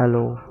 hello.